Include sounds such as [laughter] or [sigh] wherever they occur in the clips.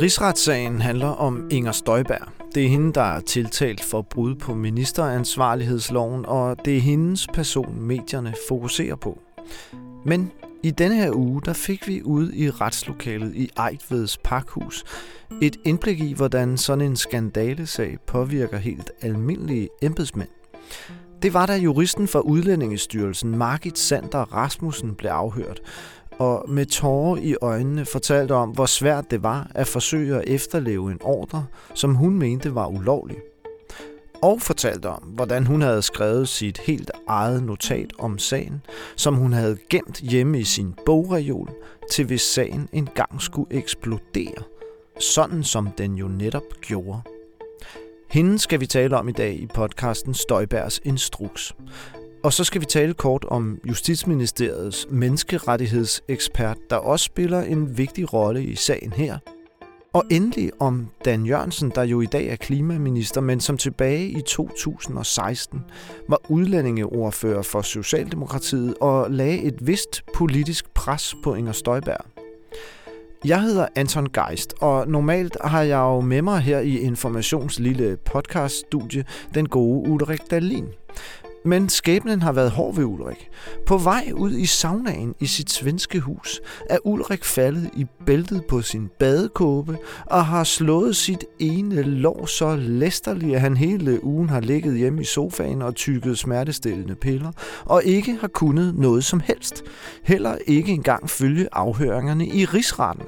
Rigsretssagen handler om Inger Støjberg. Det er hende, der er tiltalt for brud på ministeransvarlighedsloven, og det er hendes person, medierne fokuserer på. Men i denne her uge, der fik vi ude i retslokalet i Ejtveds Parkhus et indblik i, hvordan sådan en skandalesag påvirker helt almindelige embedsmænd. Det var da juristen for Udlændingestyrelsen, Margit Sander Rasmussen, blev afhørt, og med tårer i øjnene fortalte om, hvor svært det var at forsøge at efterleve en ordre, som hun mente var ulovlig. Og fortalte om, hvordan hun havde skrevet sit helt eget notat om sagen, som hun havde gemt hjemme i sin bogreol, til hvis sagen engang skulle eksplodere, sådan som den jo netop gjorde. Hende skal vi tale om i dag i podcasten Støjbergs Instruks. Og så skal vi tale kort om Justitsministeriets menneskerettighedsekspert, der også spiller en vigtig rolle i sagen her. Og endelig om Dan Jørgensen, der jo i dag er klimaminister, men som tilbage i 2016 var udlændingeordfører for Socialdemokratiet og lagde et vist politisk pres på Inger Støjberg. Jeg hedder Anton Geist, og normalt har jeg jo med mig her i Informations lille podcaststudie den gode Ulrik Dalin. Men skæbnen har været hård ved Ulrik. På vej ud i saunaen i sit svenske hus er Ulrik faldet i bæltet på sin badekåbe og har slået sit ene lår så læsterligt, at han hele ugen har ligget hjemme i sofaen og tykket smertestillende piller og ikke har kunnet noget som helst. Heller ikke engang følge afhøringerne i rigsretten.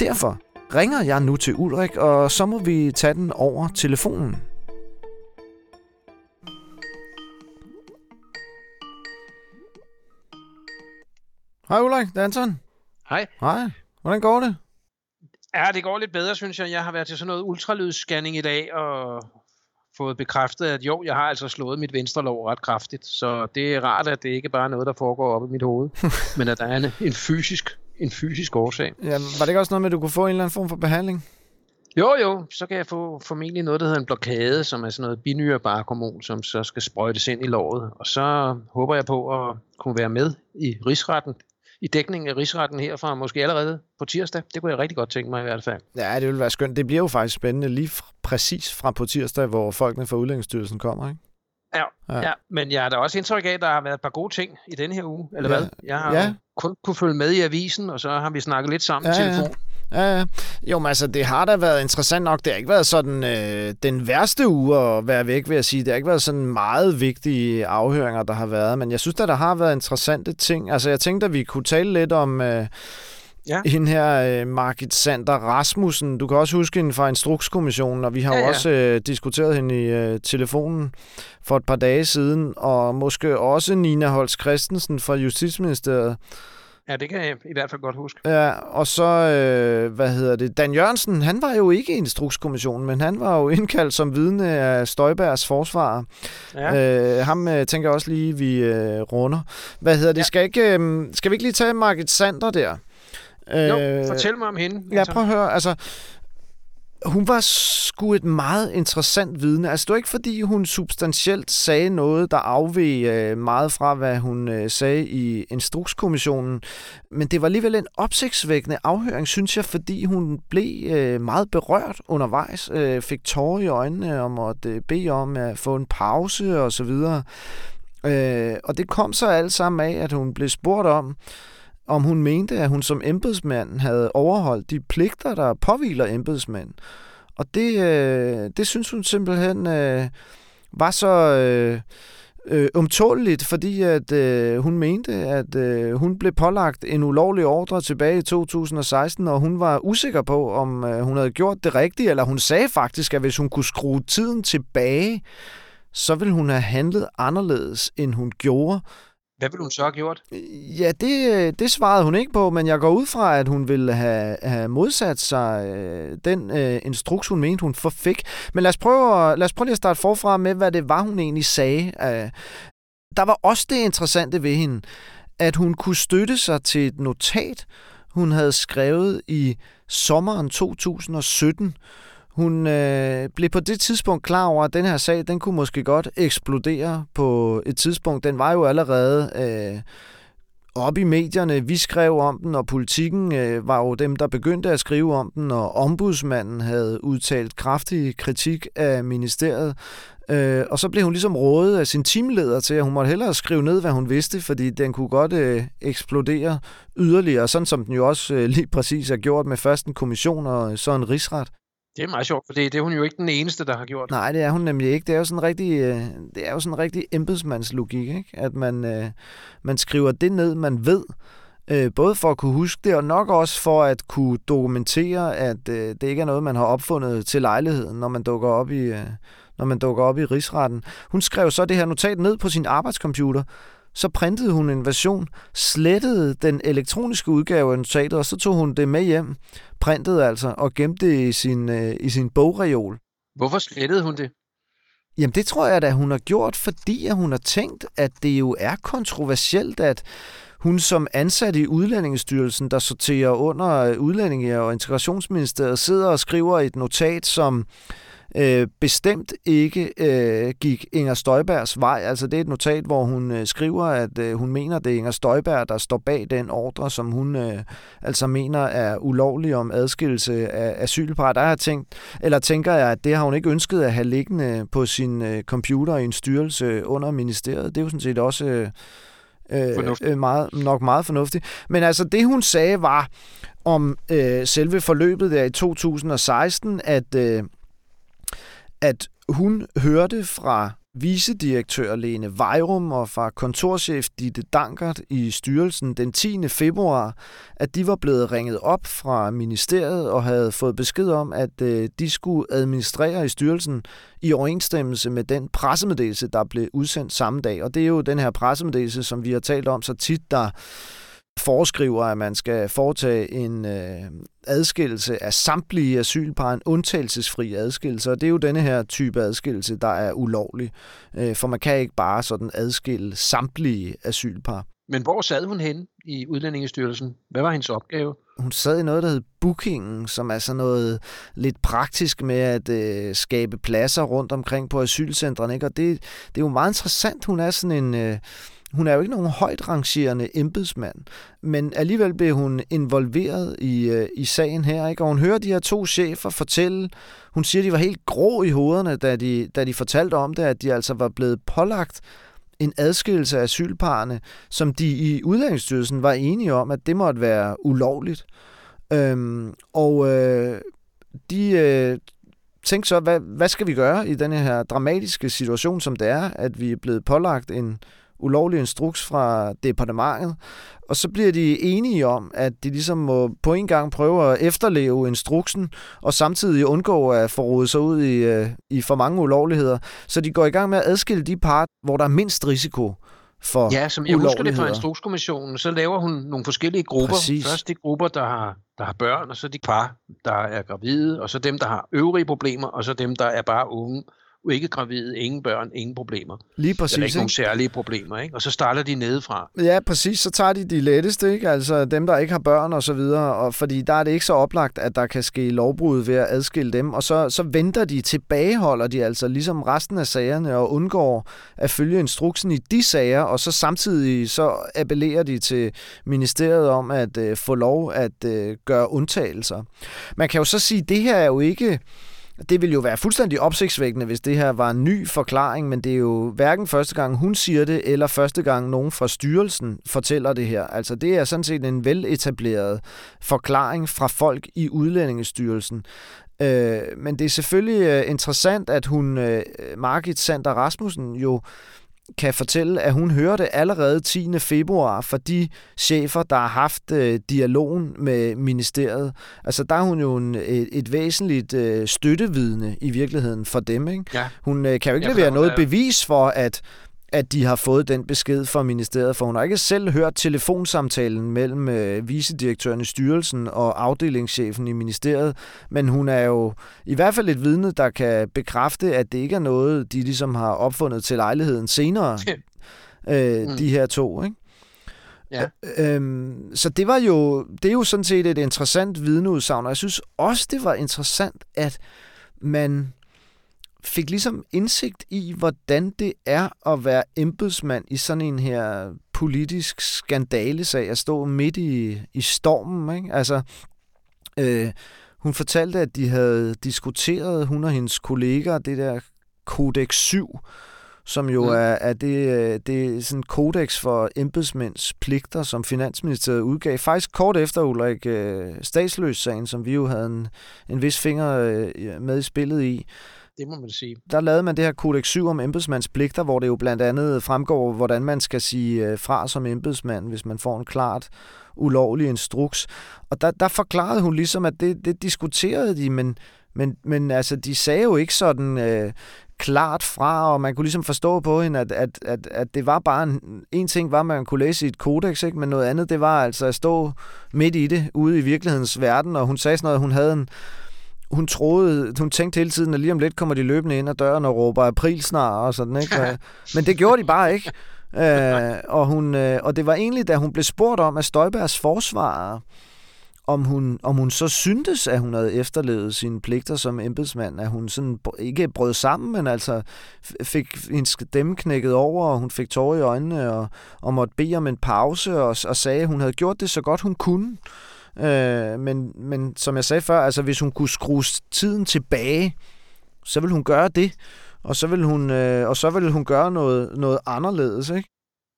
Derfor ringer jeg nu til Ulrik, og så må vi tage den over telefonen. Hej Ulrik, det er Anton. Hej. Hej. Hvordan går det? Ja, det går lidt bedre, synes jeg. Jeg har været til sådan noget ultralydsscanning i dag og fået bekræftet, at jo, jeg har altså slået mit venstre lov ret kraftigt. Så det er rart, at det ikke bare er noget, der foregår op i mit hoved, [laughs] men at der er en, en fysisk en fysisk årsag. Ja, var det ikke også noget med, at du kunne få en eller anden form for behandling? Jo, jo, så kan jeg få formentlig noget, der hedder en blokade, som er sådan noget binyrebarkhormon, som så skal sprøjtes ind i låret. Og så håber jeg på at kunne være med i rigsretten i dækningen af rigsretten herfra, måske allerede på tirsdag. Det kunne jeg rigtig godt tænke mig i hvert fald. Ja, det vil være skønt. Det bliver jo faktisk spændende lige præcis fra på tirsdag, hvor folkene fra Udlændingsstyrelsen kommer, ikke? Ja, ja. ja, men jeg har da også indtryk af, at der har været et par gode ting i denne her uge, eller ja. hvad? Jeg har ja. kun kunne følge med i avisen, og så har vi snakket lidt sammen ja, i telefon. Ja. Ja, jo, men altså, det har da været interessant nok. Det har ikke været sådan øh, den værste uge at være væk, vil jeg sige. Det har ikke været sådan meget vigtige afhøringer, der har været, men jeg synes, at der har været interessante ting. Altså, jeg tænkte, at vi kunne tale lidt om... Øh, Ja. Hende her, øh, Margit Sander Rasmussen. Du kan også huske hende fra Instrukskommissionen, og vi har ja, ja. også øh, diskuteret hende i øh, telefonen for et par dage siden, og måske også Nina Holst Christensen fra Justitsministeriet. Ja, det kan jeg i hvert fald godt huske. Ja, og så, øh, hvad hedder det, Dan Jørgensen, han var jo ikke i Instrukskommissionen, men han var jo indkaldt som vidne af Støjbergs forsvar. Ja. Øh, ham øh, tænker jeg også lige, vi øh, runder. Hvad hedder det, ja. skal, ikke, øh, skal vi ikke lige tage Margit Sander der? Jo, øh, fortæl mig om hende. Ja, prøv at høre. Altså, hun var sgu et meget interessant vidne. Altså, det var ikke fordi, hun substantielt sagde noget, der afveg øh, meget fra, hvad hun øh, sagde i Instrukskommissionen. Men det var alligevel en opsigtsvækkende afhøring, synes jeg, fordi hun blev øh, meget berørt undervejs. Øh, fik tårer i øjnene og måtte øh, bede om at få en pause og så videre. Øh, og det kom så alt sammen af, at hun blev spurgt om, om hun mente, at hun som embedsmand havde overholdt de pligter, der påviler embedsmænd. Og det, øh, det synes hun simpelthen øh, var så øh, øh, umtåligt, fordi at øh, hun mente, at øh, hun blev pålagt en ulovlig ordre tilbage i 2016, og hun var usikker på, om øh, hun havde gjort det rigtige, eller hun sagde faktisk, at hvis hun kunne skrue tiden tilbage, så ville hun have handlet anderledes, end hun gjorde. Hvad ville hun så have gjort? Ja, det, det svarede hun ikke på, men jeg går ud fra, at hun ville have, have modsat sig øh, den øh, instruks, hun mente, hun fik. Men lad os, prøve, lad os prøve lige at starte forfra med, hvad det var, hun egentlig sagde. Øh, der var også det interessante ved hende, at hun kunne støtte sig til et notat, hun havde skrevet i sommeren 2017, hun øh, blev på det tidspunkt klar over, at den her sag, den kunne måske godt eksplodere på et tidspunkt. Den var jo allerede øh, op i medierne. Vi skrev om den, og politikken øh, var jo dem, der begyndte at skrive om den, og ombudsmanden havde udtalt kraftig kritik af ministeriet. Øh, og så blev hun ligesom rådet af sin teamleder til, at hun måtte hellere skrive ned, hvad hun vidste, fordi den kunne godt øh, eksplodere yderligere, sådan som den jo også øh, lige præcis er gjort med først en kommission og så en rigsret. Det er meget sjovt, for det, det er hun jo ikke den eneste, der har gjort. Nej, det er hun nemlig ikke. Det er jo sådan en rigtig, øh, det er jo sådan en rigtig embedsmandslogik, ikke? at man, øh, man skriver det ned, man ved, øh, både for at kunne huske det, og nok også for at kunne dokumentere, at øh, det ikke er noget, man har opfundet til lejligheden, når man dukker op i, øh, når man dukker op i rigsretten. Hun skrev så det her notat ned på sin arbejdscomputer, så printede hun en version, slettede den elektroniske udgave af notatet, og så tog hun det med hjem, printede altså, og gemte det i sin, øh, i sin bogreol. Hvorfor slettede hun det? Jamen det tror jeg at hun har gjort, fordi at hun har tænkt, at det jo er kontroversielt, at hun som ansat i Udlændingsstyrelsen, der sorterer under Udlændinge- og Integrationsministeriet, sidder og skriver et notat, som øh, bestemt ikke øh, gik Inger Støjbergs vej. Altså det er et notat, hvor hun øh, skriver, at øh, hun mener, det er Inger Støjberg, der står bag den ordre, som hun øh, altså mener er ulovlig om adskillelse af asylpar. Der har tænkt, eller tænker jeg, at det har hun ikke ønsket at have liggende på sin øh, computer i en styrelse under ministeriet. Det er jo sådan set også... Øh, øh, meget, nok meget fornuftigt. Men altså det hun sagde var om øh, selve forløbet der i 2016, at øh, at hun hørte fra vicedirektør Lene Vejrum og fra kontorchef Ditte Dankert i styrelsen den 10. februar, at de var blevet ringet op fra ministeriet og havde fået besked om, at øh, de skulle administrere i styrelsen i overensstemmelse med den pressemeddelelse, der blev udsendt samme dag. Og det er jo den her pressemeddelelse, som vi har talt om så tit, der foreskriver, at man skal foretage en øh, adskillelse af samtlige asylpar, en undtagelsesfri adskillelse, og det er jo denne her type adskillelse, der er ulovlig, øh, for man kan ikke bare sådan adskille samtlige asylpar. Men hvor sad hun hen i Udlændingestyrelsen? Hvad var hendes opgave? Hun sad i noget, der hed bookingen, som er sådan noget lidt praktisk med at øh, skabe pladser rundt omkring på asylcentrene. Ikke? Og det, det er jo meget interessant. Hun er sådan en... Øh, hun er jo ikke nogen højt rangerende embedsmand, men alligevel blev hun involveret i, øh, i sagen her, ikke? og hun hører de her to chefer fortælle, hun siger, de var helt grå i hovederne, da de, da de fortalte om det, at de altså var blevet pålagt en adskillelse af asylparerne, som de i Udlændingsstyrelsen var enige om, at det måtte være ulovligt. Øhm, og øh, de øh, tænkte så, hvad, hvad skal vi gøre i den her dramatiske situation, som det er, at vi er blevet pålagt en ulovlig instruks fra departementet, og så bliver de enige om, at de ligesom må på en gang prøve at efterleve instruksen, og samtidig undgå at forrode sig ud i, øh, i for mange ulovligheder. Så de går i gang med at adskille de part, hvor der er mindst risiko for Ja, som jeg husker det fra Instrukskommissionen, så laver hun nogle forskellige grupper. Præcis. Først de grupper, der har, der har børn, og så de par, der er gravide, og så dem, der har øvrige problemer, og så dem, der er bare unge ikke gravide, ingen børn, ingen problemer. Lige præcis. Eller ikke, ikke nogen særlige problemer, ikke? Og så starter de nedefra. Ja, præcis. Så tager de de letteste, ikke? Altså dem, der ikke har børn og så videre. Og fordi der er det ikke så oplagt, at der kan ske lovbrud ved at adskille dem. Og så, så venter de, tilbageholder de altså ligesom resten af sagerne og undgår at følge instruksen i de sager. Og så samtidig så appellerer de til ministeriet om at øh, få lov at øh, gøre undtagelser. Man kan jo så sige, at det her er jo ikke det ville jo være fuldstændig opsigtsvækkende, hvis det her var en ny forklaring, men det er jo hverken første gang, hun siger det, eller første gang nogen fra styrelsen fortæller det her. Altså det er sådan set en veletableret forklaring fra folk i Udlændingestyrelsen. Øh, men det er selvfølgelig øh, interessant, at hun, øh, Margit Sander Rasmussen, jo kan fortælle, at hun hørte allerede 10. februar fra de chefer, der har haft øh, dialogen med ministeriet. Altså der er hun jo en, et, et væsentligt øh, støttevidne i virkeligheden for dem. Ikke? Ja. Hun øh, kan jo ikke ja, levere noget bevis for, at at de har fået den besked fra ministeriet, for hun har ikke selv hørt telefonsamtalen mellem øh, vicedirektøren i styrelsen og afdelingschefen i ministeriet, men hun er jo i hvert fald et vidne, der kan bekræfte, at det ikke er noget, de ligesom har opfundet til lejligheden senere, øh, mm. de her to, ikke? Ja. Øhm, så det var jo, det er jo sådan set et interessant vidneudsagn, og jeg synes også, det var interessant, at man fik ligesom indsigt i, hvordan det er at være embedsmand i sådan en her politisk skandalesag at stå midt i, i stormen. Ikke? Altså, øh, hun fortalte, at de havde diskuteret, hun og hendes kolleger, det der Codex 7, som jo mm. er, er det, det er sådan kodex for embedsmænds pligter, som Finansministeriet udgav. Faktisk kort efter Ulrik øh, statsløs-sagen, som vi jo havde en, en vis finger øh, med i spillet i. Det må man sige. Der lavede man det her kodex 7 om embedsmandspligter, hvor det jo blandt andet fremgår, hvordan man skal sige øh, fra som embedsmand, hvis man får en klart ulovlig instruks. Og der, der forklarede hun ligesom, at det, det diskuterede de, men, men, men altså, de sagde jo ikke sådan øh, klart fra, og man kunne ligesom forstå på hende, at, at, at, at det var bare en, en ting var, at man kunne læse i et kodex, ikke? men noget andet, det var altså at stå midt i det, ude i virkelighedens verden, og hun sagde sådan noget, hun havde en, hun troede, hun tænkte hele tiden, at lige om lidt kommer de løbende ind ad døren og råber april snart og sådan, ikke? [laughs] Men det gjorde de bare ikke. Øh, og, hun, øh, og det var egentlig, da hun blev spurgt om af Støjbergs forsvarer, om hun, om hun så syntes, at hun havde efterlevet sine pligter som embedsmand, at hun sådan ikke brød sammen, men altså fik hendes stemme knækket over, og hun fik tårer i øjnene, og, og måtte bede om en pause, og, og sagde, at hun havde gjort det så godt hun kunne. Øh, men, men som jeg sagde før, altså hvis hun kunne skrue tiden tilbage, så ville hun gøre det, og så ville hun, øh, og så ville hun gøre noget, noget anderledes, ikke?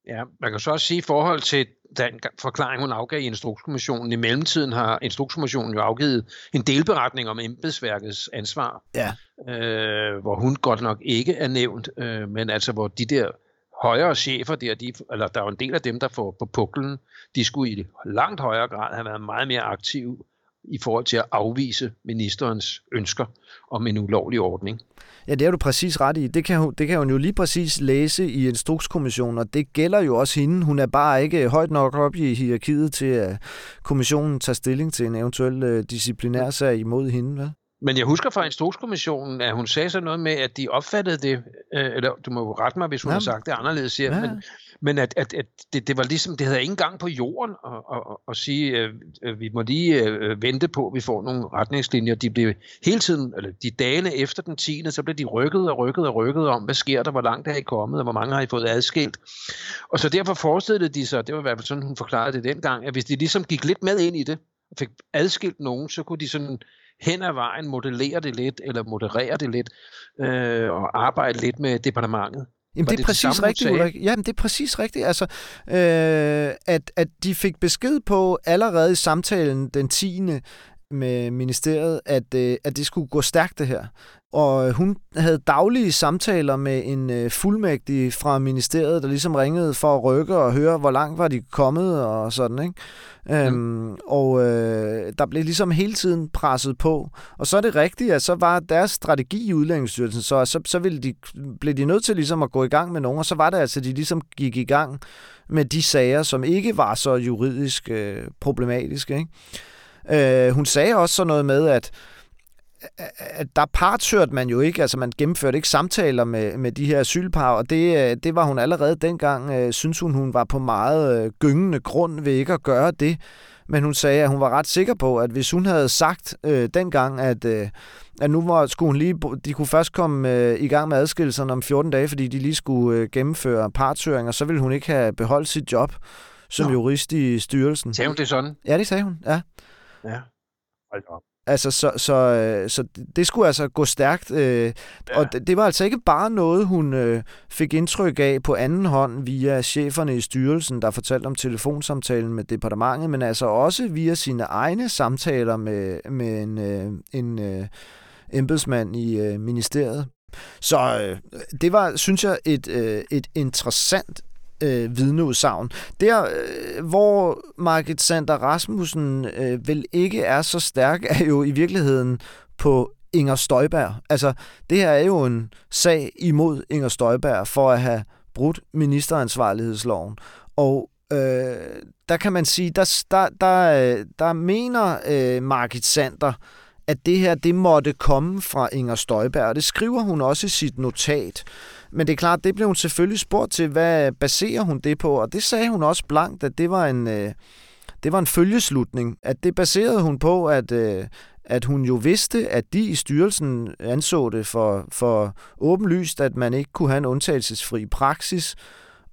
Ja, man kan så også sige i forhold til den forklaring, hun afgav i Instrukskommissionen. I mellemtiden har Instrukskommissionen jo afgivet en delberetning om embedsværkets ansvar, ja. øh, hvor hun godt nok ikke er nævnt, øh, men altså hvor de der højere chefer der, de, eller der er jo en del af dem, der får på puklen, de skulle i langt højere grad have været meget mere aktive i forhold til at afvise ministerens ønsker om en ulovlig ordning. Ja, det er du præcis ret i. Det kan, hun, det kan hun jo lige præcis læse i Instrukskommissionen, og det gælder jo også hende. Hun er bare ikke højt nok op i hierarkiet til, at kommissionen tager stilling til en eventuel disciplinær disciplinærsag imod hende, vel? Men jeg husker fra Instrukskommissionen, at hun sagde så noget med, at de opfattede det, øh, eller du må jo rette mig, hvis hun ja. har sagt det anderledes, siger, ja. men, men at, at, at det, det var ligesom, det havde ingen gang på jorden at, at, at, at sige, at øh, vi må lige øh, vente på, at vi får nogle retningslinjer. De blev hele tiden, eller de dagene efter den 10. så blev de rykket og rykket og rykket om, hvad sker der, hvor langt er I kommet, og hvor mange har I fået adskilt. Og så derfor forestillede de sig, det var i hvert fald sådan, hun forklarede det dengang, at hvis de ligesom gik lidt med ind i det, og fik adskilt nogen, så kunne de sådan hen ad vejen modellere det lidt, eller moderere det lidt, øh, og arbejde lidt med departementet. Jamen, det er det præcis rigtigt, Ulrik. Jamen, det er præcis rigtigt. Altså, øh, at, at de fik besked på allerede i samtalen den 10. med ministeriet, at, øh, at det skulle gå stærkt det her og hun havde daglige samtaler med en øh, fuldmægtig fra ministeriet, der ligesom ringede for at rykke og høre, hvor langt var de kommet og sådan, ikke? Mm. Øhm, og øh, der blev ligesom hele tiden presset på. Og så er det rigtigt, at så var deres strategi i Udlændingsstyrelsen, så, så, så ville de, blev de nødt til ligesom at gå i gang med nogen, og så var det altså, at de ligesom gik i gang med de sager, som ikke var så juridisk øh, problematiske, ikke? Øh, hun sagde også sådan noget med, at at der partshørte man jo ikke, altså man gennemførte ikke samtaler med, med de her asylpar, og det, øh, det var hun allerede dengang, øh, synes hun, hun var på meget øh, gyngende grund ved ikke at gøre det. Men hun sagde, at hun var ret sikker på, at hvis hun havde sagt øh, dengang, at, øh, at nu var, skulle hun lige, de kunne først komme øh, i gang med adskillelserne om 14 dage, fordi de lige skulle øh, gennemføre partshøringer, så ville hun ikke have beholdt sit job som Nå. jurist i styrelsen. Sagde hun det sådan? Ja, det sagde hun, ja. Ja, hold op. Altså, så, så, øh, så det skulle altså gå stærkt. Øh, ja. Og det, det var altså ikke bare noget, hun øh, fik indtryk af på anden hånd via cheferne i styrelsen, der fortalte om telefonsamtalen med departementet, men altså også via sine egne samtaler med, med en, øh, en øh, embedsmand i øh, ministeriet. Så øh, det var, synes jeg, et, øh, et interessant øh, vidneudsagn. Der, øh, hvor Margit Sander Rasmussen øh, vel ikke er så stærk, er jo i virkeligheden på Inger Støjberg. Altså, det her er jo en sag imod Inger Støjberg for at have brudt ministeransvarlighedsloven. Og øh, der kan man sige, der, der, der, øh, der mener øh, Margit Sander, at det her det måtte komme fra Inger Støjberg, og det skriver hun også i sit notat. Men det er klart, det blev hun selvfølgelig spurgt til, hvad baserer hun det på? Og det sagde hun også blankt, at det var en, øh, det var en følgeslutning. At det baserede hun på, at, øh, at hun jo vidste, at de i styrelsen anså det for, for åbenlyst, at man ikke kunne have en undtagelsesfri praksis,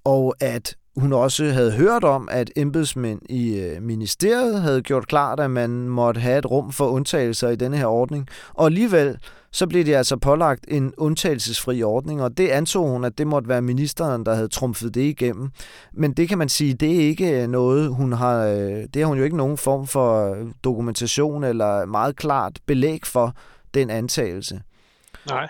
og at hun også havde hørt om, at embedsmænd i øh, ministeriet havde gjort klart, at man måtte have et rum for undtagelser i denne her ordning. Og alligevel så blev det altså pålagt en undtagelsesfri ordning, og det antog hun, at det måtte være ministeren, der havde trumfet det igennem. Men det kan man sige, det er ikke noget, hun har, øh, det har hun jo ikke nogen form for dokumentation eller meget klart belæg for den antagelse. Nej.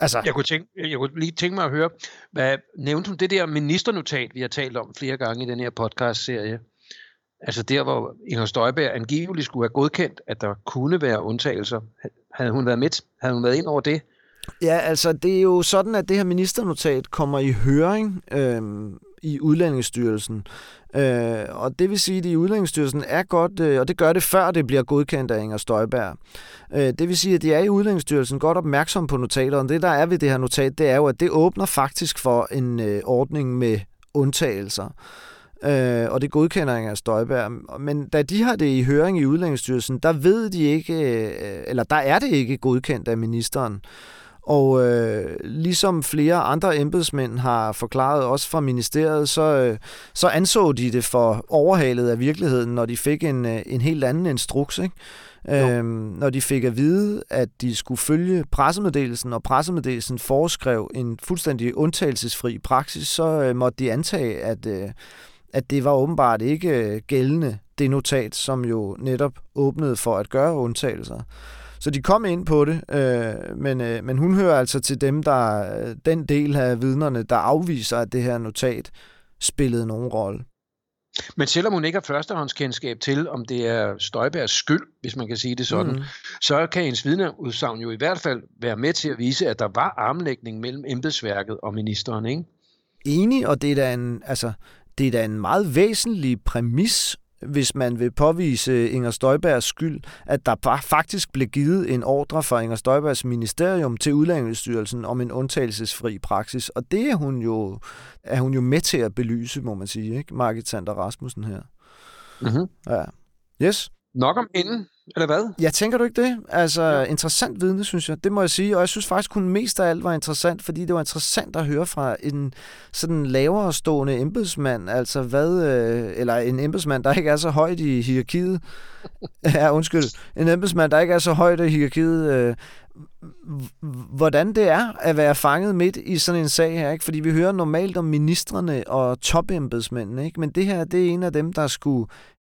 Altså. Jeg, kunne tænke, jeg kunne lige tænke mig at høre, hvad nævnte hun det der ministernotat, vi har talt om flere gange i den her podcast-serie? Altså der, hvor Inger Støjberg angiveligt skulle have godkendt, at der kunne være undtagelser. Havde hun været midt? Havde hun været ind over det? Ja, altså det er jo sådan, at det her ministernotat kommer i høring øh, i Udlændingsstyrelsen. Øh, og det vil sige, at i Udlændingsstyrelsen er godt, øh, og det gør det før det bliver godkendt af Inger Støjberg. Øh, det vil sige, at de er i Udlændingsstyrelsen godt opmærksom på notatet, og det der er ved det her notat, det er jo, at det åbner faktisk for en øh, ordning med undtagelser. Øh, og det godkender Inger Støjberg. Men da de har det i høring i Udlændingsstyrelsen, der ved de ikke, øh, eller der er det ikke godkendt af ministeren. Og øh, ligesom flere andre embedsmænd har forklaret, også fra ministeriet, så, øh, så anså de det for overhalet af virkeligheden, når de fik en, øh, en helt anden instruks. Ikke? Øhm, når de fik at vide, at de skulle følge pressemeddelelsen, og pressemeddelelsen foreskrev en fuldstændig undtagelsesfri praksis, så øh, måtte de antage, at, øh, at det var åbenbart ikke øh, gældende, det notat, som jo netop åbnede for at gøre undtagelser. Så de kom ind på det, øh, men, øh, men hun hører altså til dem, der den del af vidnerne, der afviser, at det her notat spillede nogen rolle. Men selvom hun ikke har førstehåndskendskab til, om det er Støjbergs skyld, hvis man kan sige det sådan, mm. så kan hendes vidneudsagn jo i hvert fald være med til at vise, at der var armlægning mellem embedsværket og ministeren, ikke? Enig, og det er da en, altså, det er da en meget væsentlig præmis hvis man vil påvise Inger Støjbergs skyld, at der faktisk blev givet en ordre fra Inger Støjbergs ministerium til Udlændingsstyrelsen om en undtagelsesfri praksis. Og det er hun jo, er hun jo med til at belyse, må man sige, ikke? Margit Sander Rasmussen her. Mm-hmm. Ja. Yes. Nok om inden, eller hvad? Ja, tænker du ikke det? Altså, ja. interessant vidne, synes jeg. Det må jeg sige. Og jeg synes faktisk kun mest af alt var interessant, fordi det var interessant at høre fra en sådan lavere stående embedsmand. Altså, hvad... Øh, eller en embedsmand, der ikke er så højt i hierarkiet. [laughs] ja, undskyld. En embedsmand, der ikke er så højt i hierarkiet. Øh, hvordan det er at være fanget midt i sådan en sag her, ikke? Fordi vi hører normalt om ministerne og topembedsmændene, ikke? Men det her, det er en af dem, der skulle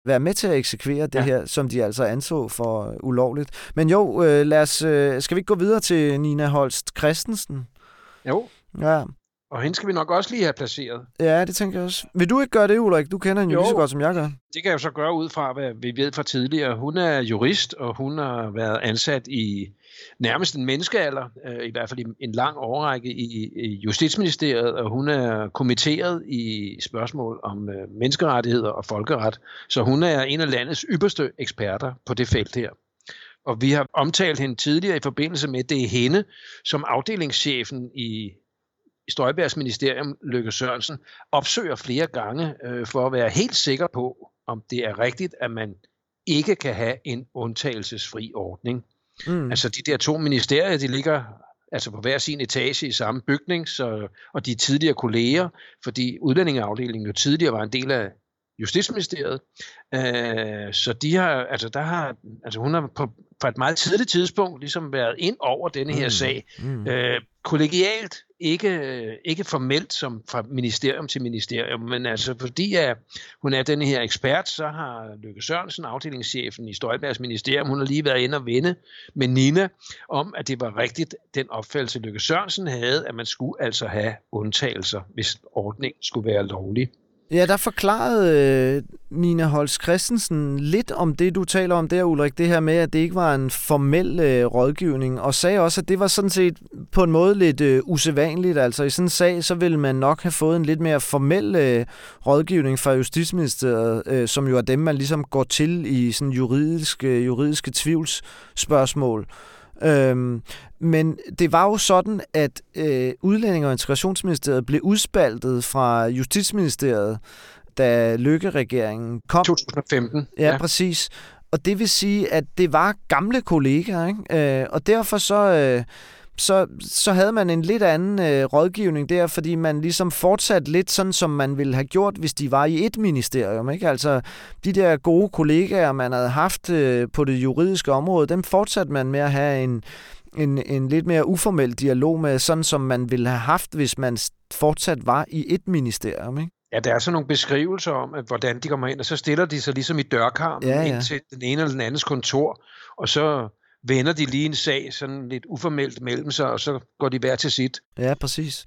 være med til at eksekvere det ja. her, som de altså anså for ulovligt. Men jo, øh, lad os, øh, skal vi ikke gå videre til Nina Holst Christensen? Jo. Ja. Og hende skal vi nok også lige have placeret. Ja, det tænker jeg også. Vil du ikke gøre det, Ulrik? Du kender hende jo lige så godt, som jeg gør. Det kan jeg jo så gøre ud fra, hvad vi ved fra tidligere. Hun er jurist, og hun har været ansat i nærmest en menneskealder, øh, i hvert fald i en lang overrække i, i Justitsministeriet, og hun er kommitteret i spørgsmål om øh, menneskerettigheder og folkeret, så hun er en af landets ypperste eksperter på det felt her. Og vi har omtalt hende tidligere i forbindelse med, at det er hende som afdelingschefen i Støjbergs ministerium, Løkke Sørensen, opsøger flere gange øh, for at være helt sikker på, om det er rigtigt, at man ikke kan have en undtagelsesfri ordning. Mm. Altså de der to ministerier, de ligger altså på hver sin etage i samme bygning, så, og de tidligere kolleger, fordi udlændingeafdelingen jo tidligere var en del af Justitsministeriet. Øh, så de har, altså der har, altså hun har på, på et meget tidligt tidspunkt ligesom været ind over denne her mm. sag. Mm. Øh, kollegialt, ikke, ikke formelt som fra ministerium til ministerium, men altså fordi at hun er den her ekspert, så har Løkke Sørensen, afdelingschefen i Støjbergs ministerium, hun har lige været inde og vende med Nina om, at det var rigtigt den opfattelse, Løkke Sørensen havde, at man skulle altså have undtagelser, hvis ordningen skulle være lovlig. Ja, der forklarede øh, Nina Holst Christensen lidt om det, du taler om der, Ulrik, det her med, at det ikke var en formel øh, rådgivning, og sagde også, at det var sådan set på en måde lidt øh, usædvanligt. Altså i sådan en sag, så ville man nok have fået en lidt mere formel øh, rådgivning fra Justitsministeriet, øh, som jo er dem, man ligesom går til i sådan juridiske, øh, juridiske tvivlsspørgsmål. Øhm, men det var jo sådan, at øh, Udlænding- og Integrationsministeriet blev udspaltet fra Justitsministeriet, da Lykke-regeringen kom. 2015. Ja, ja, præcis. Og det vil sige, at det var gamle kollegaer, ikke? Øh, og derfor så... Øh, så, så havde man en lidt anden øh, rådgivning der, fordi man ligesom fortsat lidt sådan, som man ville have gjort, hvis de var i et ministerium. Ikke? Altså de der gode kollegaer, man havde haft øh, på det juridiske område, dem fortsatte man med at have en, en, en lidt mere uformel dialog med, sådan som man ville have haft, hvis man fortsat var i et ministerium. Ikke? Ja, der er sådan nogle beskrivelser om, at hvordan de kommer ind, og så stiller de sig ligesom i dørkarmen ja, ja. ind til den ene eller den andens kontor, og så vender de lige en sag sådan lidt uformelt mellem sig, og så går de hver til sit. Ja, præcis.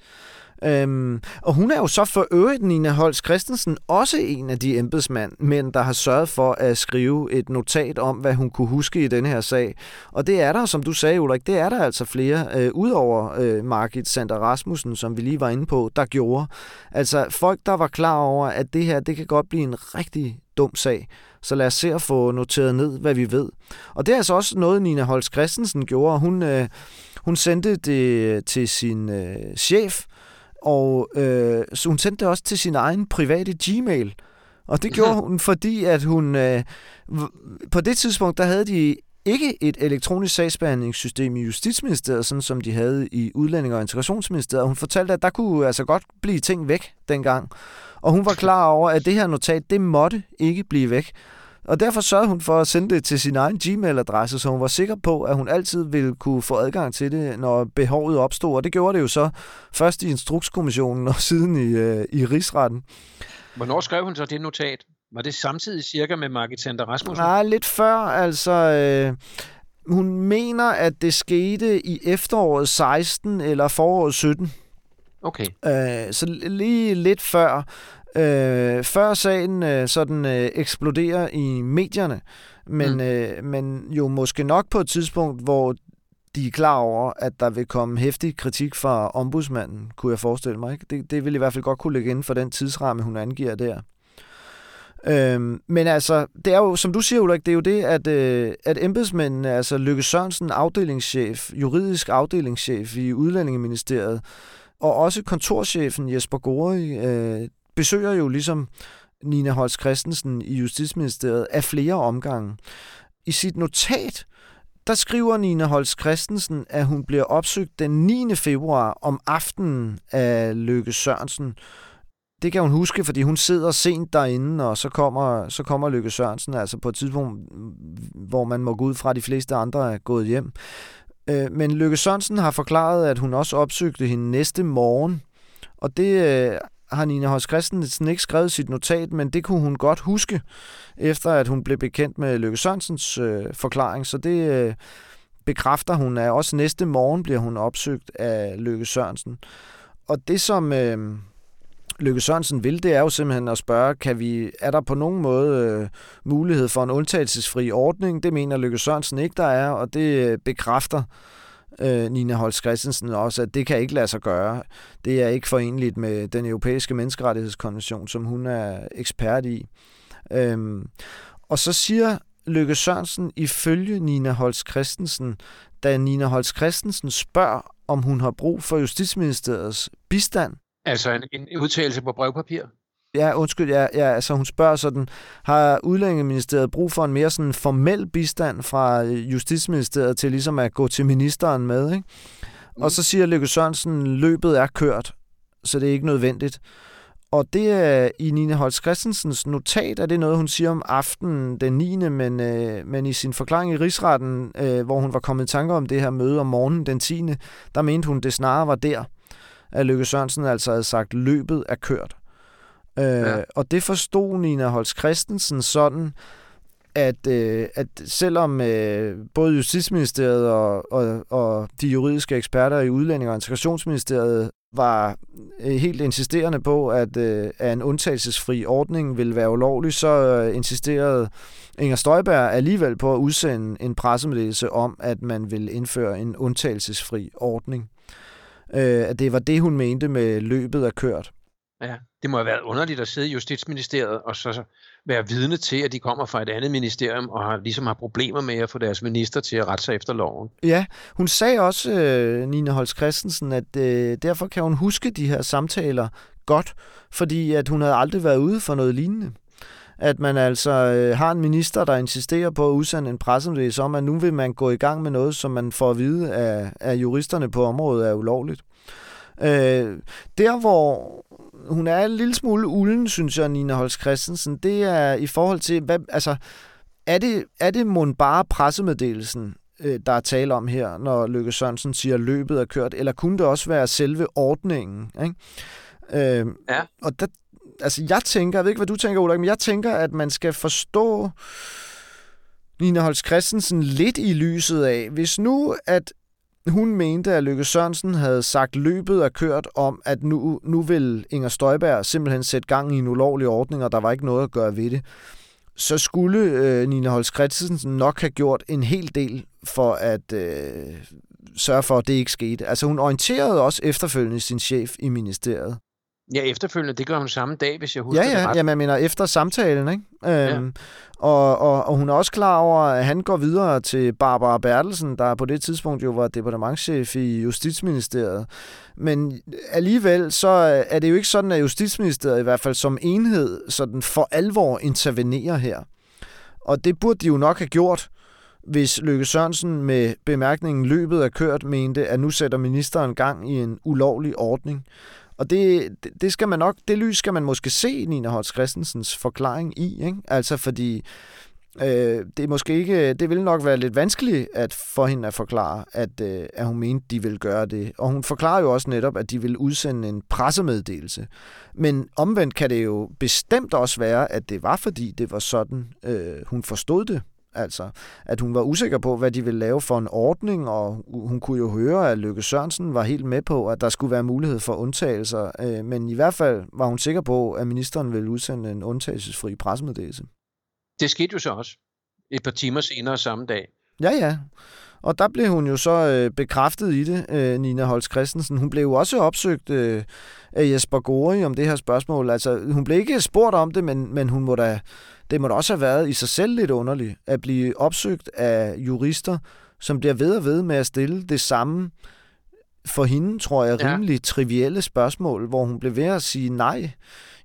Øhm, og hun er jo så for øvrigt, Nina Holst Christensen, også en af de embedsmænd, men der har sørget for at skrive et notat om, hvad hun kunne huske i den her sag. Og det er der, som du sagde, Ulrik, det er der altså flere, øh, udover øh, Margit Sander Rasmussen, som vi lige var inde på, der gjorde. Altså folk, der var klar over, at det her, det kan godt blive en rigtig dum sag. Så lad os se at få noteret ned, hvad vi ved. Og det er altså også noget, Nina Holst Christensen gjorde. Hun, øh, hun sendte det til sin øh, chef, og øh, så hun sendte det også til sin egen private Gmail. Og det gjorde [laughs] hun, fordi at hun... Øh, på det tidspunkt, der havde de ikke et elektronisk sagsbehandlingssystem i Justitsministeriet, sådan som de havde i Udlænding- og Integrationsministeriet. Hun fortalte, at der kunne altså godt blive ting væk dengang. Og hun var klar over, at det her notat, det måtte ikke blive væk. Og derfor sørgede hun for at sende det til sin egen Gmail-adresse, så hun var sikker på, at hun altid ville kunne få adgang til det, når behovet opstod. Og det gjorde det jo så først i Instrukskommissionen og siden i, øh, i Rigsretten. Hvornår skrev hun så det notat? Var det samtidig cirka med Margit Sander Rasmussen? Nej, lidt før. Altså, øh, hun mener, at det skete i efteråret 16 eller foråret 17. Okay. Øh, så lige lidt før, øh, før sagen øh, sådan øh, eksploderer i medierne, men, mm. øh, men jo måske nok på et tidspunkt, hvor de er klar over, at der vil komme hæftig kritik fra ombudsmanden, kunne jeg forestille mig. Ikke? Det, det vil i hvert fald godt kunne ligge inden for den tidsramme, hun angiver der. Øhm, men altså, det er jo, som du siger, Ulrik, det er jo det, at, øh, at embedsmændene, altså Lykke Sørensen, afdelingschef, juridisk afdelingschef i Udlændingeministeriet, og også kontorchefen Jesper Gori øh, besøger jo ligesom Nina Holst Christensen i Justitsministeriet af flere omgange. I sit notat, der skriver Nina Holst Christensen, at hun bliver opsøgt den 9. februar om aftenen af Lykke Sørensen. Det kan hun huske, fordi hun sidder sent derinde, og så kommer, så kommer Lykke Sørensen altså på et tidspunkt, hvor man må gå ud fra, at de fleste andre er gået hjem. Øh, men Lykke Sørensen har forklaret, at hun også opsøgte hende næste morgen. Og det øh, har Nina Hos Christensen ikke skrevet sit notat, men det kunne hun godt huske, efter at hun blev bekendt med Lykke Sørensens øh, forklaring. Så det øh, bekræfter hun, at også næste morgen bliver hun opsøgt af Lykke Sørensen. Og det som... Øh, Lykke Sørensen vil, det er jo simpelthen at spørge, kan vi, er der på nogen måde øh, mulighed for en undtagelsesfri ordning? Det mener Lykke Sørensen ikke, der er, og det øh, bekræfter øh, Øh, Nina Holst Christensen også, at det kan ikke lade sig gøre. Det er ikke forenligt med den europæiske menneskerettighedskonvention, som hun er ekspert i. Øhm, og så siger Lykke Sørensen ifølge Nina Holst Christensen, da Nina Holst Christensen spørger, om hun har brug for Justitsministeriets bistand, Altså en, en udtalelse på brevpapir? Ja, undskyld, ja, ja, altså hun spørger sådan, har Udlændingeministeriet brug for en mere sådan formel bistand fra Justitsministeriet til ligesom at gå til ministeren med, ikke? Mm. Og så siger Lykke Sørensen, løbet er kørt, så det er ikke nødvendigt. Og det er i Nina Holst Christensens notat, er det noget, hun siger om aftenen den 9., men, øh, men i sin forklaring i rigsretten, øh, hvor hun var kommet i tanker om det her møde om morgenen den 10., der mente hun, det snarere var der at Lykke Sørensen altså havde sagt, løbet er kørt. Øh, ja. Og det forstod Nina Holst Christensen sådan, at, øh, at selvom øh, både Justitsministeriet og, og, og de juridiske eksperter i Udlænding- og Integrationsministeriet var øh, helt insisterende på, at, øh, at en undtagelsesfri ordning ville være ulovlig, så øh, insisterede Inger Støjberg alligevel på at udsende en pressemeddelelse om, at man ville indføre en undtagelsesfri ordning øh, at det var det, hun mente med løbet af kørt. Ja, det må have været underligt at sidde i Justitsministeriet og så være vidne til, at de kommer fra et andet ministerium og har, ligesom har problemer med at få deres minister til at rette sig efter loven. Ja, hun sagde også, øh, Nina Holst Christensen, at øh, derfor kan hun huske de her samtaler godt, fordi at hun havde aldrig været ude for noget lignende. at man altså øh, har en minister, der insisterer på at udsende en pressemeddelelse om, at nu vil man gå i gang med noget, som man får at vide af, af juristerne på området er ulovligt. Øh, der, hvor hun er en lille smule ulden, synes jeg, Nina Holst Christensen, det er i forhold til, hvad, altså, er det, er det mon bare pressemeddelelsen, øh, der er tale om her, når Løkke Sørensen siger, at løbet er kørt, eller kunne det også være selve ordningen? Ikke? Øh, ja. Og der, altså jeg tænker, jeg ved ikke, hvad du tænker, Ulrik, men jeg tænker, at man skal forstå Nina Holst Christensen lidt i lyset af, hvis nu, at hun mente, at Løkke Sørensen havde sagt, løbet er kørt om, at nu, nu vil Inger Støjberg simpelthen sætte gang i en ulovlig ordning, og der var ikke noget at gøre ved det. Så skulle øh, Nina Holst Christensen nok have gjort en hel del for at øh, sørge for, at det ikke skete. Altså hun orienterede også efterfølgende sin chef i ministeriet. Ja, efterfølgende, det gør hun samme dag, hvis jeg husker ja, ja, det ret. Ja, jeg mener efter samtalen, ikke? Øhm, ja. og, og, og hun er også klar over, at han går videre til Barbara Bertelsen, der på det tidspunkt jo var departementchef i Justitsministeriet. Men alligevel, så er det jo ikke sådan, at Justitsministeriet i hvert fald som enhed sådan for alvor intervenerer her. Og det burde de jo nok have gjort, hvis Løkke Sørensen med bemærkningen løbet er kørt, mente, at nu sætter ministeren gang i en ulovlig ordning. Og det, det skal man nok, det lys skal man måske se Nina Holtz Christensens forklaring i, ikke? Altså fordi øh, det er måske ikke, det vil nok være lidt vanskeligt at for hende at forklare, at, øh, at hun mente, de vil gøre det. Og hun forklarer jo også netop, at de vil udsende en pressemeddelelse. Men omvendt kan det jo bestemt også være, at det var fordi, det var sådan, øh, hun forstod det. Altså, at hun var usikker på, hvad de ville lave for en ordning, og hun kunne jo høre, at Løkke Sørensen var helt med på, at der skulle være mulighed for undtagelser. Øh, men i hvert fald var hun sikker på, at ministeren ville udsende en undtagelsesfri pressemeddelelse. Det skete jo så også et par timer senere samme dag. Ja, ja. Og der blev hun jo så øh, bekræftet i det, øh, Nina Holst Christensen. Hun blev jo også opsøgt øh, af Jesper Gori om det her spørgsmål. Altså, hun blev ikke spurgt om det, men, men hun må da det må da også have været i sig selv lidt underligt at blive opsøgt af jurister, som bliver ved og ved med at stille det samme for hende, tror jeg, rimelig ja. trivielle spørgsmål, hvor hun blev ved at sige nej.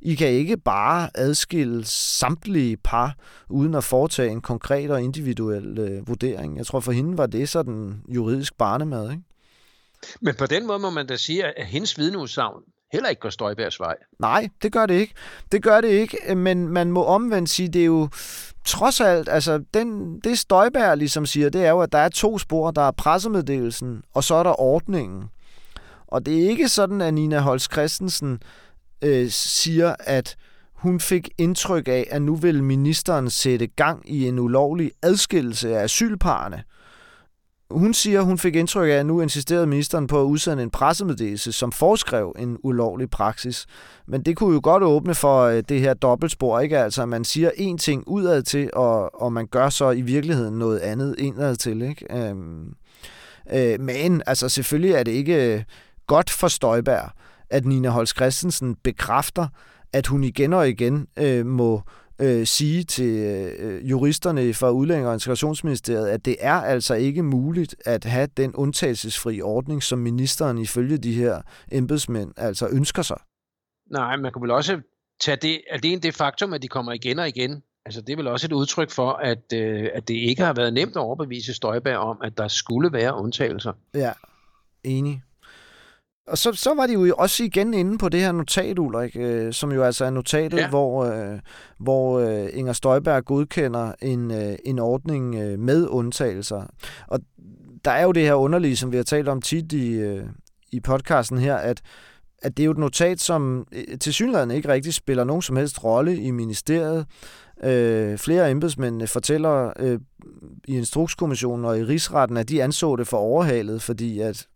I kan ikke bare adskille samtlige par, uden at foretage en konkret og individuel øh, vurdering. Jeg tror, for hende var det sådan juridisk barnemad, ikke? Men på den måde må man da sige, at hendes vidneudsagn heller ikke går Støjbergs vej. Nej, det gør det ikke. Det gør det ikke, men man må omvendt sige, det er jo trods alt, altså den, det Støjberg ligesom siger, det er jo, at der er to spor. Der er pressemeddelelsen, og så er der ordningen. Og det er ikke sådan, at Nina Holst Christensen øh, siger, at hun fik indtryk af, at nu vil ministeren sætte gang i en ulovlig adskillelse af asylparerne. Hun siger, hun fik indtryk af, at nu insisterede ministeren på at udsende en pressemeddelelse, som foreskrev en ulovlig praksis. Men det kunne jo godt åbne for øh, det her dobbeltspor, ikke? Altså, man siger én ting udad til, og, og man gør så i virkeligheden noget andet indad til, ikke? Øhm, øh, men altså, selvfølgelig er det ikke øh, godt for Støjberg, at Nina Holst Christensen bekræfter, at hun igen og igen øh, må øh, sige til øh, juristerne fra Udlænding- og Integrationsministeriet, at det er altså ikke muligt at have den undtagelsesfri ordning, som ministeren ifølge de her embedsmænd altså ønsker sig. Nej, man kan vel også tage det, alene det faktum, at de kommer igen og igen, altså det er vel også et udtryk for, at, øh, at det ikke har været nemt at overbevise Støjberg om, at der skulle være undtagelser. Ja, enig. Og så, så var de jo også igen inde på det her notat, Ulrik, øh, som jo altså er notatet, ja. hvor, øh, hvor øh, Inger Støjberg godkender en, øh, en ordning øh, med undtagelser. Og der er jo det her underlige, som vi har talt om tit i, øh, i podcasten her, at, at det er jo et notat, som øh, til synligheden ikke rigtig spiller nogen som helst rolle i ministeriet. Øh, flere af embedsmændene fortæller øh, i Instrukskommissionen og i Rigsretten, at de anså det for overhalet, fordi at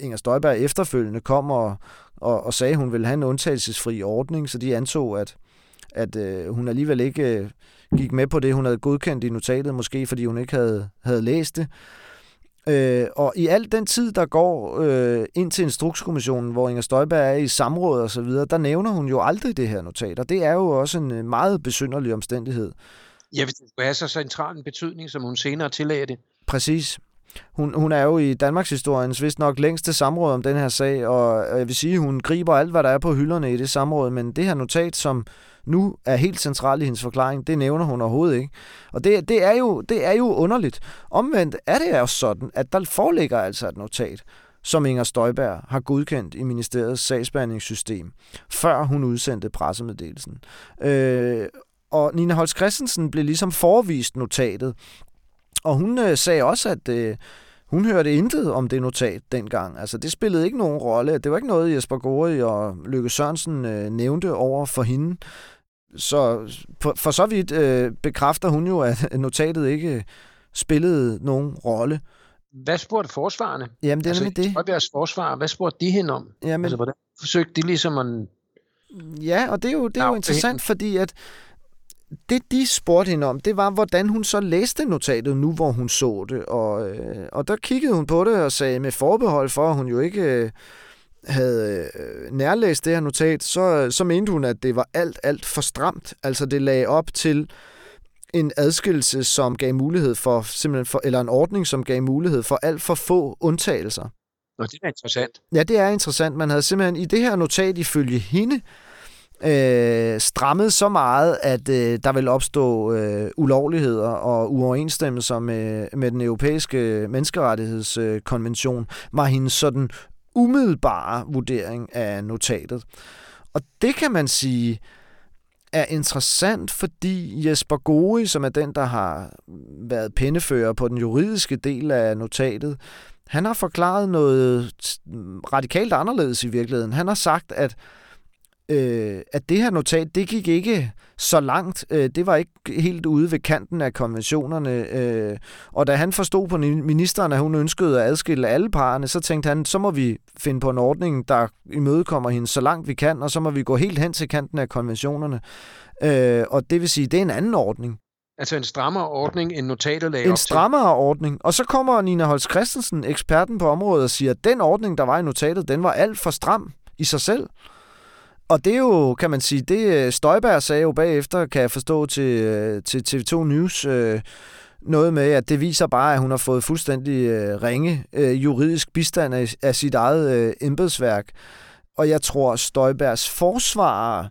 Inger Støjberg efterfølgende kom og, og, og sagde, at hun ville have en undtagelsesfri ordning, så de antog, at, at øh, hun alligevel ikke øh, gik med på det, hun havde godkendt i notatet, måske fordi hun ikke havde, havde læst det. Øh, og i al den tid, der går øh, ind til Instrukskommissionen, hvor Inger Støjberg er i samråd og så videre, der nævner hun jo aldrig det her notat, og det er jo også en øh, meget besynderlig omstændighed. Ja, hvis det skulle have så central en betydning, som hun senere tillagde det. Præcis. Hun, hun er jo i Danmarks historiens vist nok længste samråd om den her sag, og jeg vil sige, hun griber alt, hvad der er på hylderne i det samråd, men det her notat, som, nu er helt centralt i hendes forklaring, det nævner hun overhovedet ikke. Og det, det, er, jo, det er jo underligt. Omvendt er det jo sådan, at der foreligger altså et notat, som Inger Støjberg har godkendt i ministeriets sagsbehandlingssystem, før hun udsendte pressemeddelelsen. Øh, og Nina Holst Christensen blev ligesom forvist notatet, og hun øh, sagde også, at øh, hun hørte intet om det notat dengang. Altså, det spillede ikke nogen rolle. Det var ikke noget, Jesper Gori og Lykke Sørensen øh, nævnte over for hende. Så for, for så vidt øh, bekræfter hun jo, at [laughs] notatet ikke spillede nogen rolle. Hvad spurgte forsvarerne? Jamen, det er altså, nemlig det. forsvar, hvad spurgte de hende om? Jamen, altså, hvordan forsøgte de ligesom at... Ja, og det er jo, det er jo interessant, fordi at det, de spurgte hende om, det var, hvordan hun så læste notatet nu, hvor hun så det. Og, øh, og der kiggede hun på det og sagde med forbehold for, at hun jo ikke øh, havde øh, nærlæst det her notat, så, så mente hun, at det var alt, alt for stramt. Altså det lagde op til en adskillelse, som gav mulighed for, simpelthen for, eller en ordning, som gav mulighed for alt for få undtagelser. Nå, det er interessant. Ja, det er interessant. Man havde simpelthen i det her notat ifølge hende øh, strammet så meget, at øh, der vil opstå øh, ulovligheder og uoverensstemmelser med, med den europæiske menneskerettighedskonvention, var hendes sådan umiddelbare vurdering af notatet. Og det kan man sige er interessant, fordi Jesper Gori, som er den, der har været pennefører på den juridiske del af notatet, han har forklaret noget radikalt anderledes i virkeligheden. Han har sagt, at øh, at det her notat, det gik ikke så langt. Øh, det var ikke helt ude ved kanten af konventionerne. Øh, og da han forstod på ministeren, at hun ønskede at adskille alle parerne, så tænkte han, så må vi finde på en ordning, der imødekommer hende så langt vi kan, og så må vi gå helt hen til kanten af konventionerne. Øh, og det vil sige, det er en anden ordning. Altså en strammere ordning, end notatet lagde En strammere ordning. Og så kommer Nina Holst Christensen, eksperten på området, og siger, at den ordning, der var i notatet, den var alt for stram i sig selv. Og det er jo, kan man sige, det øh, Støjberg sagde jo bagefter, kan jeg forstå til, øh, til TV2 News, øh, noget med, at det viser bare, at hun har fået fuldstændig øh, ringe øh, juridisk bistand af, af sit eget øh, embedsværk. Og jeg tror, Støjbergs forsvarer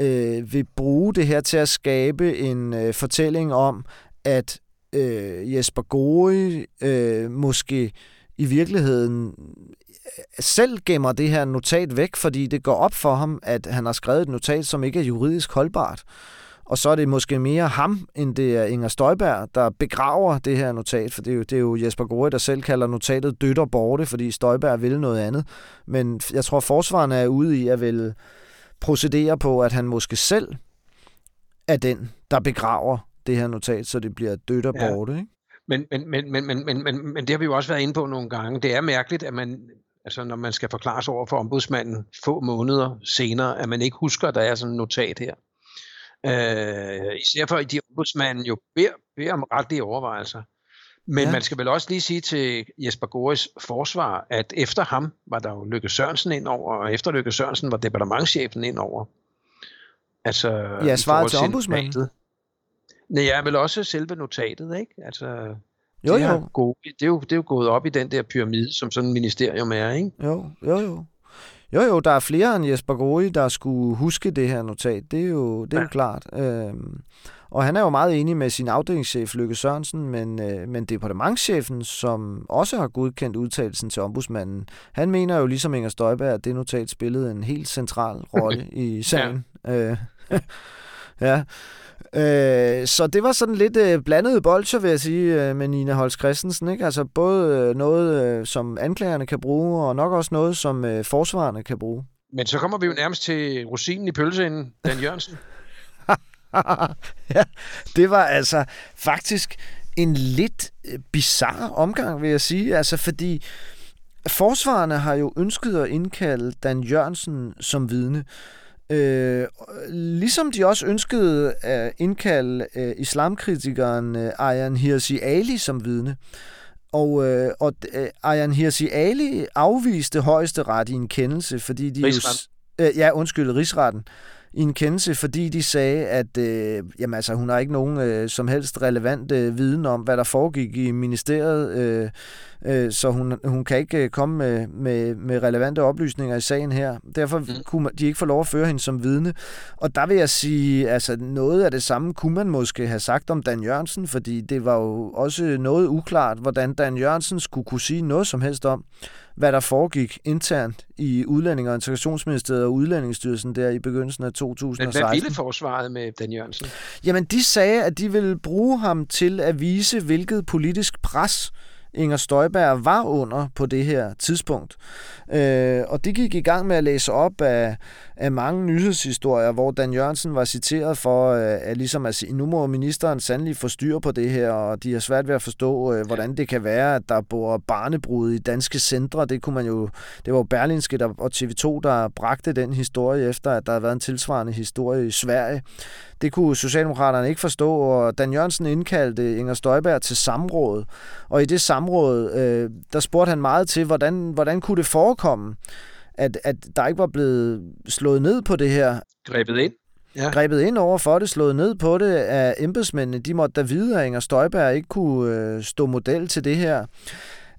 øh, vil bruge det her til at skabe en øh, fortælling om, at øh, Jesper Gori øh, måske i virkeligheden selv gemmer det her notat væk, fordi det går op for ham, at han har skrevet et notat, som ikke er juridisk holdbart. Og så er det måske mere ham, end det er Inger Støjberg, der begraver det her notat, for det er jo, det er jo Jesper Gore, der selv kalder notatet dødt og borte, fordi Støjberg vil noget andet. Men jeg tror, forsvarerne er ude i at vil procedere på, at han måske selv er den, der begraver det her notat, så det bliver dødt og borte. Ikke? Men, men, men, men, men, men, men, men det har vi jo også været inde på nogle gange. Det er mærkeligt, at man, altså når man skal forklare sig over for ombudsmanden få måneder senere, at man ikke husker, at der er sådan et notat her. Øh, især for, at de ombudsmanden jo beder, beder om retlige overvejelser. Men ja. man skal vel også lige sige til Jesper Goris forsvar, at efter ham var der jo Lykke Sørensen ind over, og efter Lykke Sørensen var departementchefen ind over. Altså, ja, svaret til ombudsmanden. Nej, ja, vel også selve notatet, ikke? Altså, jo, det, jo. Gået, det, er jo, det er jo gået op i den der pyramide, som sådan et ministerium er, ikke? Jo, jo, jo. Jo, jo, der er flere end Jesper Gori, der skulle huske det her notat. Det er jo, det er ja. jo klart. Øhm, og han er jo meget enig med sin afdelingschef, Lykke Sørensen, men, øh, men departementchefen, som også har godkendt udtalelsen til ombudsmanden, han mener jo ligesom Inger Støjberg, at det notat spillede en helt central rolle [laughs] i sagen. ja. Øh, [laughs] ja. Øh, så det var sådan lidt øh, blandet bolcher, vil jeg sige, øh, med Nina Holst Christensen. Ikke? Altså både øh, noget, øh, som anklagerne kan bruge, og nok også noget, som øh, forsvarerne kan bruge. Men så kommer vi jo nærmest til rosinen i pølseenden, Dan [laughs] Jørgensen. ja, det var altså faktisk en lidt øh, bizarre omgang, vil jeg sige. Altså fordi forsvarerne har jo ønsket at indkalde Dan Jørgensen som vidne. Øh, ligesom de også ønskede at indkalde øh, islamkritikeren øh, Ayan Hirsi Ali som vidne. Og, øh, og øh, Ayan Hirsi Ali afviste højesteret i en kendelse, fordi de Rigsret. jo... Øh, ja, undskyld, rigsretten. I en kendelse, fordi de sagde, at øh, jamen, altså, hun har ikke nogen øh, som helst relevant øh, viden om, hvad der foregik i ministeriet, øh, øh, så hun, hun kan ikke øh, komme med, med, med relevante oplysninger i sagen her. Derfor mm. kunne de ikke få lov at føre hende som vidne. Og der vil jeg sige, altså noget af det samme kunne man måske have sagt om Dan Jørgensen, fordi det var jo også noget uklart, hvordan Dan Jørgensen skulle kunne sige noget som helst om, hvad der foregik internt i Udlænding- og Integrationsministeriet og Udlændingsstyrelsen der i begyndelsen af 2016. Men hvad ville forsvaret med Dan Jørgensen? Jamen, de sagde, at de ville bruge ham til at vise, hvilket politisk pres Inger Støjberg var under på det her tidspunkt. Øh, og det gik i gang med at læse op af, af mange nyhedshistorier, hvor Dan Jørgensen var citeret for øh, at ligesom at sige, nu må ministeren sandelig få styr på det her, og de har svært ved at forstå, øh, hvordan det kan være, at der bor barnebrud i danske centre. Det kunne man jo, det var Berlinske der, og TV2, der bragte den historie efter, at der havde været en tilsvarende historie i Sverige. Det kunne Socialdemokraterne ikke forstå, og Dan Jørgensen indkaldte Inger Støjberg til samråd. Og i det samråd, øh, der spurgte han meget til, hvordan, hvordan kunne det forekomme, at, at der ikke var blevet slået ned på det her. Grebet ind? Ja. Grebet ind over for det, slået ned på det af embedsmændene. De måtte da vide, at Inger Støjberg ikke kunne øh, stå model til det her.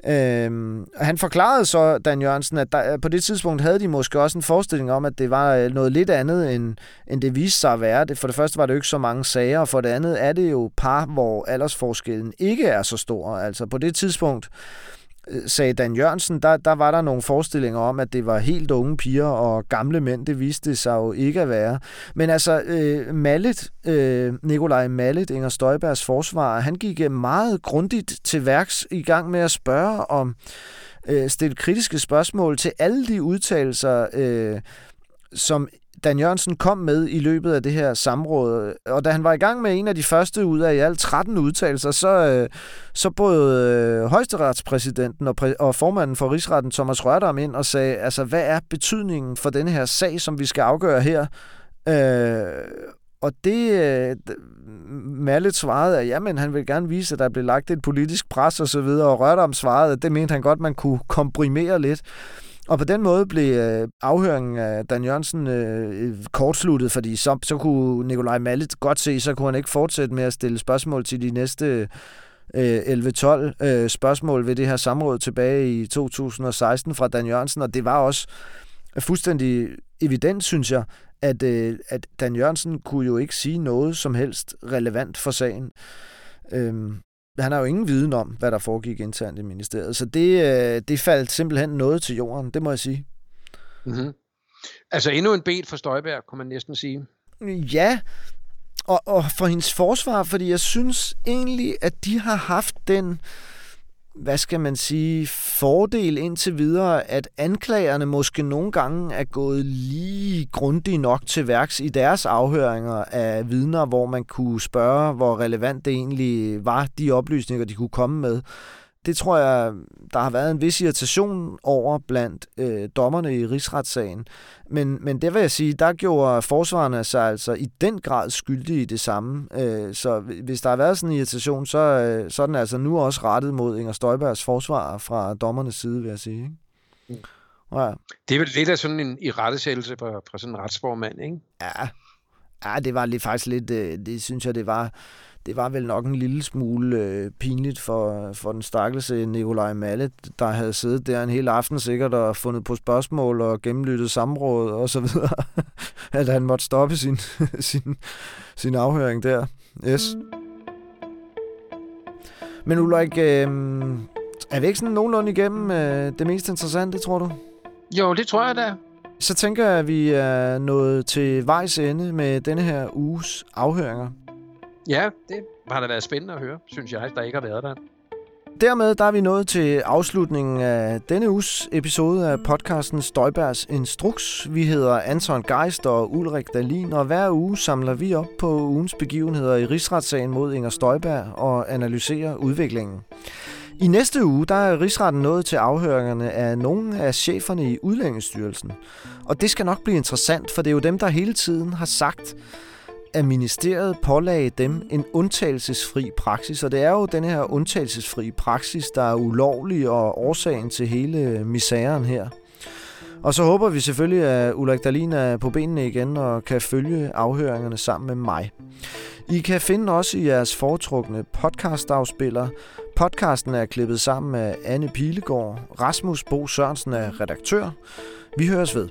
Øhm, han forklarede så, Dan Jørgensen, at der, på det tidspunkt havde de måske også en forestilling om, at det var øh, noget lidt andet, end, end det viste sig at være. Det, for det første var det jo ikke så mange sager, og for det andet er det jo par, hvor aldersforskellen ikke er så stor. Altså på det tidspunkt Øh, Øh, sagde Dan Jørgensen, der, der var der nogle forestillinger om, at det var helt unge piger og gamle mænd. Det viste det sig jo ikke at være. Men altså, øh, Mallet, øh, Nikolaj Mallet, Inger Støjbergs forsvar, han gik øh, meget grundigt til værks i gang med at spørge om, øh, stille kritiske spørgsmål til alle de udtalelser, øh, som Dan Jørgensen kom med i løbet af det her samråd. Og da han var i gang med en af de første ud af i alt 13 udtalelser, så, øh, så både øh, højesteretspræsidenten og, præ- og formanden for rigsretten, Thomas Rørdam, ind og sagde, altså hvad er betydningen for denne her sag, som vi skal afgøre her? Øh, og det, øh, Mallet svarede, at jamen, han vil gerne vise, at der blev lagt et politisk pres og så videre, og Rørdam svarede, at det mente han godt, man kunne komprimere lidt. Og på den måde blev øh, afhøringen af Dan Jørgensen øh, kortsluttet, fordi så, så kunne Nikolaj Mallet godt se, så kunne han ikke fortsætte med at stille spørgsmål til de næste øh, 11-12 øh, spørgsmål ved det her samråd tilbage i 2016 fra Dan Jørgensen, og det var også fuldstændig evident, synes jeg, at, øh, at Dan Jørgensen kunne jo ikke sige noget som helst relevant for sagen. Øhm, han har jo ingen viden om, hvad der foregik internt i ministeriet. Så det, øh, det faldt simpelthen noget til jorden, det må jeg sige. Mm-hmm. Altså endnu en bed for Støjberg, kunne man næsten sige. Ja, og, og for hendes forsvar, fordi jeg synes egentlig, at de har haft den hvad skal man sige, fordel indtil videre, at anklagerne måske nogle gange er gået lige grundigt nok til værks i deres afhøringer af vidner, hvor man kunne spørge, hvor relevant det egentlig var, de oplysninger, de kunne komme med det tror jeg, der har været en vis irritation over blandt øh, dommerne i rigsretssagen. Men, men det vil jeg sige, der gjorde forsvarerne sig altså i den grad skyldige i det samme. Øh, så hvis der har været sådan en irritation, så, øh, så er den altså nu også rettet mod Inger Støjbergs forsvar fra dommernes side, vil jeg sige. Ikke? Mm. Ja. Det er vel lidt af sådan en irettesættelse fra, fra sådan en retsformand, ikke? Ja. ja, det var lige faktisk lidt, øh, det synes jeg, det var det var vel nok en lille smule øh, pinligt for, for den stakkelse Nikolaj Malle, der havde siddet der en hel aften sikkert og fundet på spørgsmål og gennemlyttet samråd og så videre, [laughs] at han måtte stoppe sin, [laughs] sin, sin afhøring der. Yes. Men Ulrik, øh, er vi ikke sådan nogenlunde igennem øh, det mest interessante, tror du? Jo, det tror jeg da. Så tænker jeg, at vi er nået til vejs ende med denne her uges afhøringer. Ja, det har da været spændende at høre, synes jeg, der ikke har været der. Dermed der er vi nået til afslutningen af denne uges episode af podcasten Støjbergs Instruks. Vi hedder Anton Geist og Ulrik Dalin, og hver uge samler vi op på ugens begivenheder i rigsretssagen mod Inger Støjberg og analyserer udviklingen. I næste uge der er rigsretten nået til afhøringerne af nogle af cheferne i Udlændingsstyrelsen. Og det skal nok blive interessant, for det er jo dem, der hele tiden har sagt, at ministeriet pålagde dem en undtagelsesfri praksis, og det er jo den her undtagelsesfri praksis, der er ulovlig og årsagen til hele misæren her. Og så håber vi selvfølgelig, at Ulrik Dahlin er på benene igen og kan følge afhøringerne sammen med mig. I kan finde os i jeres foretrukne podcastafspiller. Podcasten er klippet sammen med Anne Pilegaard. Rasmus Bo Sørensen er redaktør. Vi høres ved.